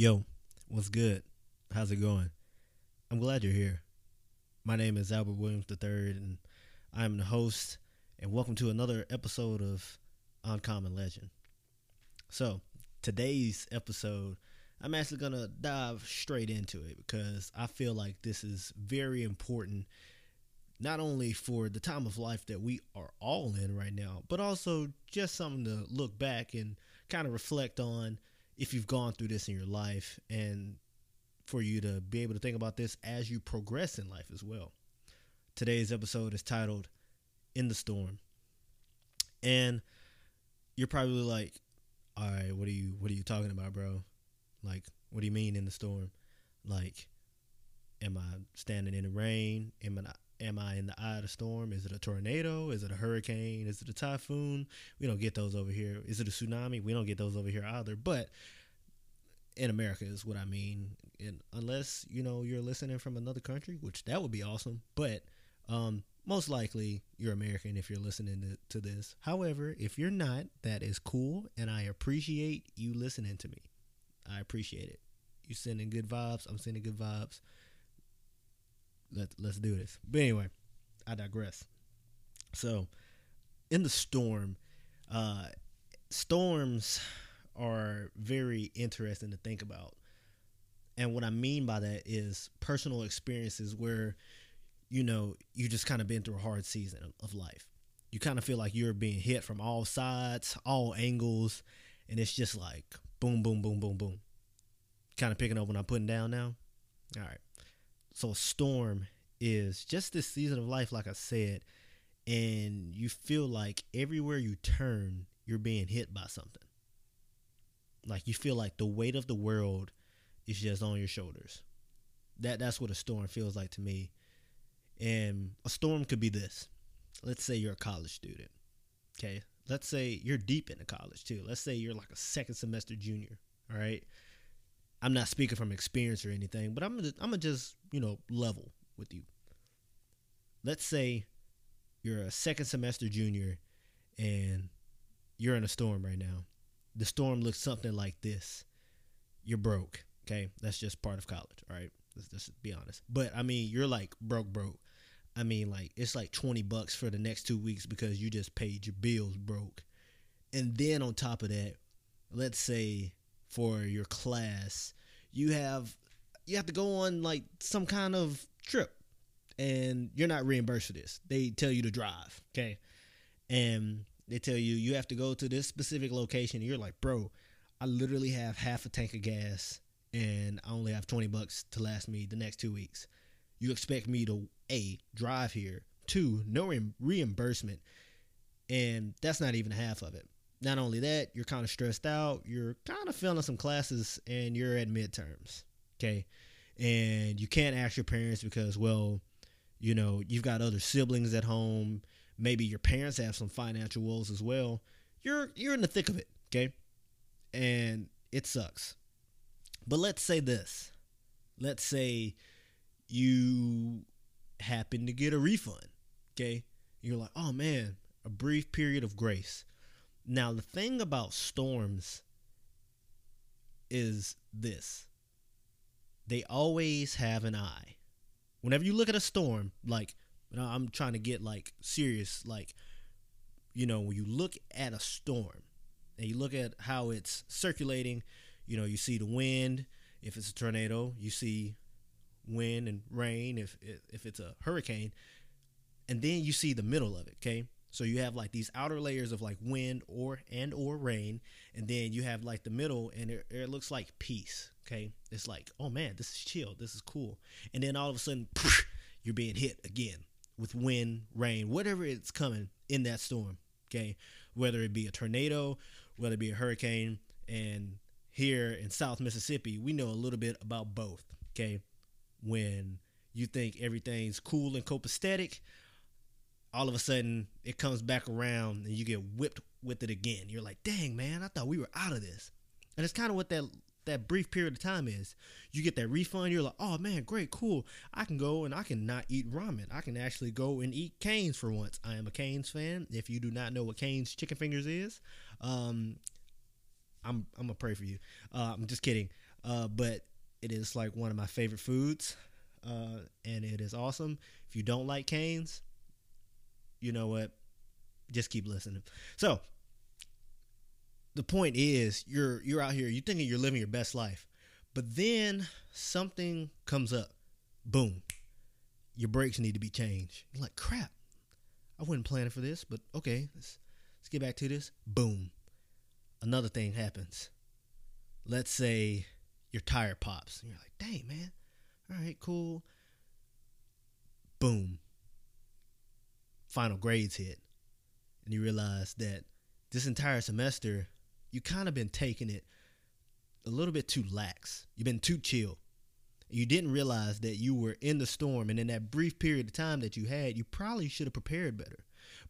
Yo, what's good? How's it going? I'm glad you're here. My name is Albert Williams III, and I'm the host, and welcome to another episode of Uncommon Legend. So, today's episode, I'm actually to dive straight into it because I feel like this is very important, not only for the time of life that we are all in right now, but also just something to look back and kind of reflect on if you've gone through this in your life and for you to be able to think about this as you progress in life as well. Today's episode is titled In the Storm. And you're probably like, all right, what are you what are you talking about, bro? Like, what do you mean in the storm? Like, am I standing in the rain? Am I am I in the eye of the storm? Is it a tornado? Is it a hurricane? Is it a typhoon? We don't get those over here. Is it a tsunami? We don't get those over here either. But in America is what I mean. And unless you know you're listening from another country, which that would be awesome. But um, most likely you're American if you're listening to, to this. However, if you're not, that is cool, and I appreciate you listening to me. I appreciate it. You sending good vibes. I'm sending good vibes let let's do this. But anyway, I digress. So, in the storm, uh, storms are very interesting to think about. And what I mean by that is personal experiences where, you know, you just kind of been through a hard season of, life. You kind of feel like you're being hit from all sides, all angles, and it's just like boom, boom, boom, boom, boom. Kind of picking up when I'm putting down now. All right. So a storm is just this season of life, like I said, and you feel like everywhere you turn, you're being hit by something. Like you feel like the weight of the world is just on your shoulders. That that's what a storm feels like to me. And a storm could be this. Let's say you're a college student. Okay. Let's say you're deep into college too. Let's say you're like a second semester junior. All right. I'm not speaking from experience or anything, but I'm I'm gonna just you know level with you. Let's say you're a second semester junior and you're in a storm right now. The storm looks something like this. You're broke. Okay, that's just part of college. All right, let's just be honest. But I mean, you're like broke, broke. I mean, like it's like twenty bucks for the next two weeks because you just paid your bills broke. And then on top of that, let's say for your class, you have you have to go on like some kind of trip and you're not reimbursed for this. They tell you to drive, okay? And they tell you you have to go to this specific location and you're like, "Bro, I literally have half a tank of gas and I only have 20 bucks to last me the next 2 weeks." You expect me to A, drive here, two, no re- reimbursement, and that's not even half of it not only that, you're kind of stressed out. You're kind of failing some classes and you're at midterms. Okay. And you can't ask your parents because, well, you know, you've got other siblings at home. Maybe your parents have some financial woes as well. You're you're in the thick of it, okay? And it sucks. But let's say this. Let's say you happen to get a refund, okay? You're like, "Oh man, a brief period of grace." Now, the thing about storms is this they always have an eye. Whenever you look at a storm, like, I'm trying to get like serious, like, you know, when you look at a storm and you look at how it's circulating, you know, you see the wind. If it's a tornado, you see wind and rain. If if it's a hurricane, and then you see the middle of it. Okay, so you have like these outer layers of like wind or and or rain, and then you have like the middle, and it, it looks like peace. Okay, it's like oh man, this is chill, this is cool, and then all of a sudden you're being hit again with wind, rain, whatever it's coming in that storm. Okay, whether it be a tornado, whether it be a hurricane, and here in South Mississippi, we know a little bit about both. Okay, when you think everything's cool and copacetic, all of a sudden it comes back around and you get whipped with it again. You're like, dang man, I thought we were out of this. And it's kind of what that that brief period of time is. You get that refund, you're like, oh man, great, cool. I can go and I can not eat ramen. I can actually go and eat Cane's for once. I am a Cane's fan. If you do not know what Cane's chicken fingers is, um, I'm I'm gonna pray for you. Uh, I'm just kidding. uh, but it is like one of my favorite foods, uh, and it is awesome. If you don't like Cane's, you know what? Just keep listening. So the point is, you're you're out here, you're thinking you're living your best life, but then something comes up, boom, your brakes need to be changed. You're like, crap, I wasn't planning for this, but okay, let's let's get back to this. Boom, another thing happens. Let's say your tire pops, and you're like, dang man, all right, cool. Boom, final grades hit, and you realize that this entire semester you kind of been taking it a little bit too lax. You've been too chill. You didn't realize that you were in the storm, and in that brief period of time that you had, you probably should have prepared better.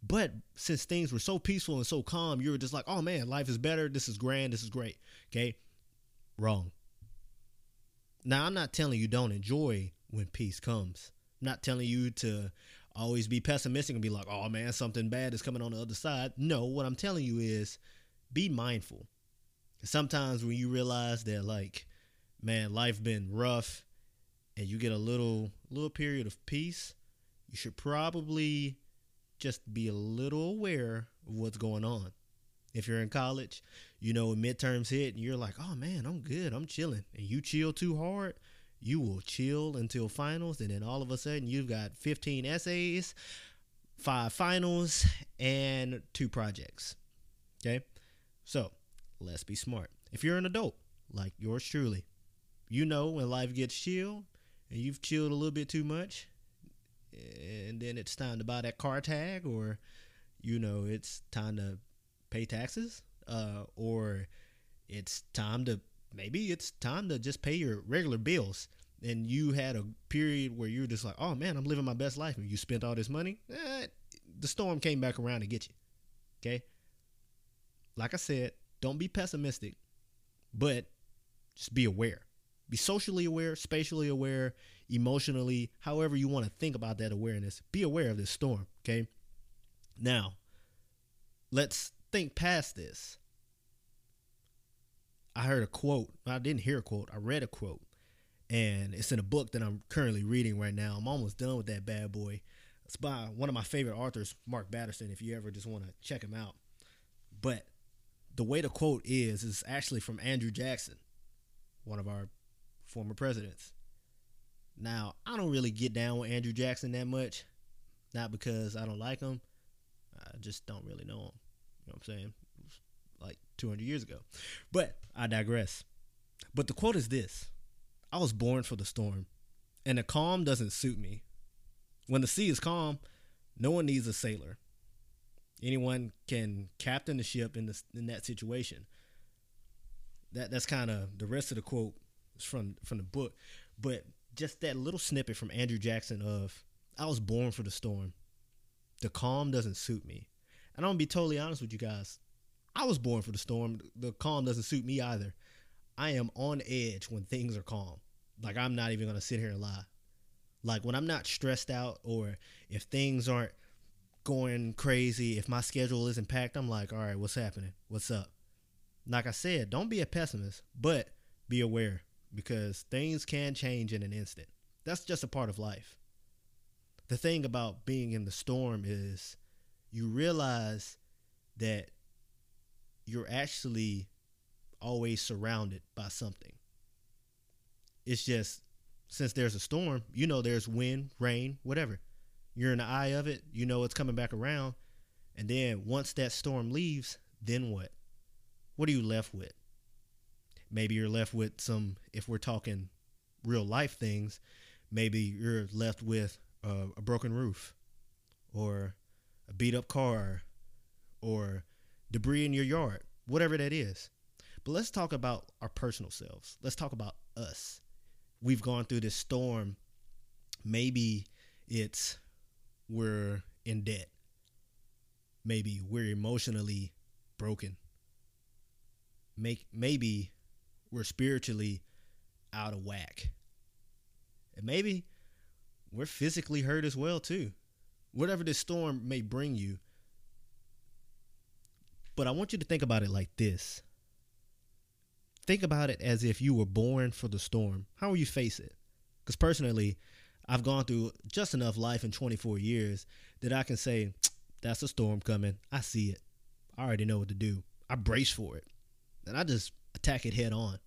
But since things were so peaceful and so calm, you were just like, oh man, life is better. This is grand. This is great. Okay. Wrong. Now, I'm not telling you don't enjoy when peace comes. I'm not telling you to always be pessimistic and be like, oh man, something bad is coming on the other side. No, what I'm telling you is be mindful. Sometimes when you realize that like, man, life been rough and you get a little little period of peace, you should probably just be a little aware of what's going on. If you're in college, you know, when midterms hit and you're like, oh man, I'm good, I'm chilling. And you chill too hard, you will chill until finals. And then all of a sudden, you've got 15 essays, five finals, and two projects. Okay. So let's be smart. If you're an adult, like yours truly, you know when life gets chill and you've chilled a little bit too much, and then it's time to buy that car tag, or you know it's time to pay taxes, uh, or it's time to maybe it's time to just pay your regular bills. And you had a period where you're just like, "Oh man, I'm living my best life," and you spent all this money. Eh, the storm came back around to get you. Okay, like I said, don't be pessimistic, but just be aware. Be socially aware, spatially aware, emotionally, however you want to think about that awareness. Be aware of this storm, okay? Now, let's think past this. I heard a quote. I didn't hear a quote. I read a quote. And it's in a book that I'm currently reading right now. I'm almost done with that bad boy. It's by one of my favorite authors, Mark Batterson, if you ever just want to check him out. But the way the quote is is actually from Andrew Jackson, one of our former presidents. Now, I don't really get down with Andrew Jackson that much, not because I don't like him, I just don't really know him. You know what I'm saying? Like 200 years ago. But I digress. But the quote is this I was born for the storm, and the calm doesn't suit me. When the sea is calm, no one needs a sailor. Anyone can captain the ship in this in that situation. That that's kind of the rest of the quote is from from the book, but just that little snippet from Andrew Jackson of I was born for the storm. The calm doesn't suit me. And I'm gonna be totally honest with you guys. I was born for the storm. The calm doesn't suit me either. I am on edge when things are calm. Like I'm not even gonna sit here and lie. Like when I'm not stressed out or if things aren't going crazy, if my schedule isn't packed, I'm like, all right, what's happening? What's up? Like I said, don't be a pessimist, but be aware because things can change in an instant. That's just a part of life. The thing about being in the storm is you realize that you're actually always surrounded by something. It's just since there's a storm, you know there's wind, rain, whatever. You're in the eye of it. You know it's coming back around. And then once that storm leaves, then what? What are you left with? Maybe you're left with some, if we're talking real life things, maybe you're left with a, broken roof or a beat up car or debris in your yard, whatever that is. But let's talk about our personal selves. Let's talk about us. We've gone through this storm. Maybe it's we're in debt. Maybe we're emotionally broken. Make maybe we're spiritually out of whack. And maybe we're physically hurt as well too. Whatever this storm may bring you. But I want you to think about it like this. think about it as if you were born for the storm. How will you face it? Because personally, I've gone through just enough life in 24 years that I can say, that's a storm coming. I see it. I already know what to do. I brace for it. And I just attack it head on.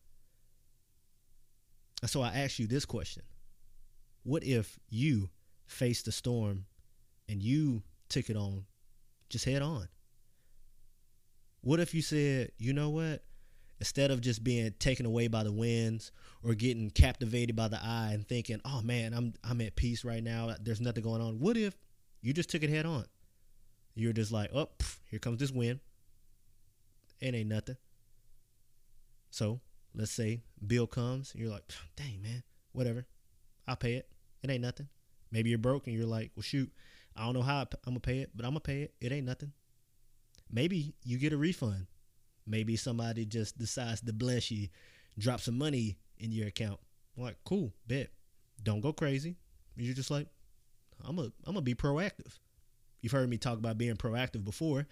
And so I ask you this question What if you faced the storm and you took it on just head on? What if you said, you know what? Instead of just being taken away by the winds or getting captivated by the eye and thinking, oh man, I'm I'm at peace right now. There's nothing going on. What if you just took it head on? You're just like, oh, pff, here comes this wind. It ain't nothing. So let's say bill comes, you're like, dang man, whatever, I'll pay it. It ain't nothing. Maybe you're broke and you're like, well shoot, I don't know how I'm gonna pay it, but I'm gonna pay it. It ain't nothing. Maybe you get a refund. Maybe somebody just decides to bless you, drop some money in your account. I'm like, cool, bet. Don't go crazy. You're just like, I'm a, I'm gonna be proactive. You've heard me talk about being proactive before.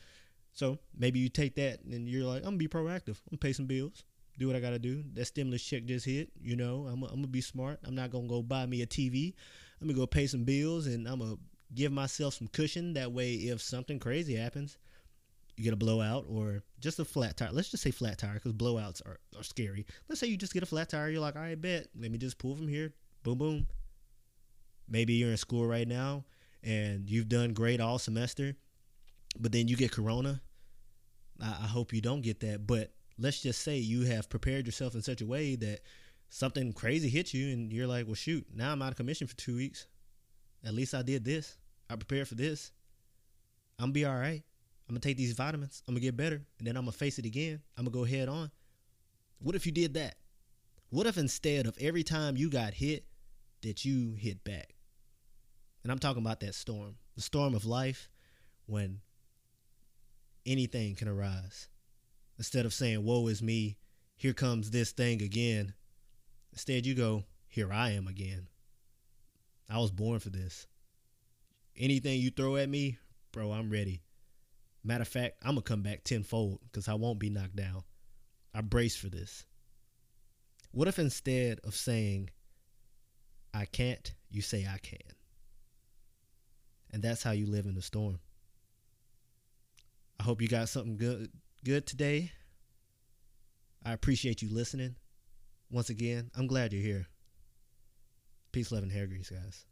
So maybe you take that and you're like, I'm gonna be proactive. I'm gonna pay some bills, do what I gotta do. That stimulus check just hit. You know, I'm, I'm gonna be smart. I'm not gonna go buy me a TV. I'm gonna go pay some bills and I'm gonna give myself some cushion. That way, if something crazy happens, you get a blowout or just a flat tire. Let's just say flat tire because blowouts are, are scary. Let's say you just get a flat tire. You're like, all right, bet. Let me just pull from here. Boom, boom. Maybe you're in school right now and you've done great all semester, but then you get corona. I, I hope you don't get that. But let's just say you have prepared yourself in such a way that something crazy hits you and you're like, well, shoot, now I'm out of commission for two weeks. At least I did this. I prepared for this. I'm be all right. I'm gonna take these vitamins. I'm gonna get better, and then I'm gonna face it again. I'm gonna go head on. What if you did that? What if instead of every time you got hit, that you hit back? And I'm talking about that storm, the storm of life, when anything can arise. Instead of saying, "Woe is me," here comes this thing again. Instead, you go, "Here I am again." I was born for this. Anything you throw at me, bro, I'm ready. Matter of fact, I'm gonna come back tenfold because I won't be knocked down. I brace for this. What if instead of saying, I can't, you say I can? And that's how you live in the storm. I hope you got something good good today. I appreciate you listening. Once again, I'm glad you're here. Peace, love, and hair grease, guys.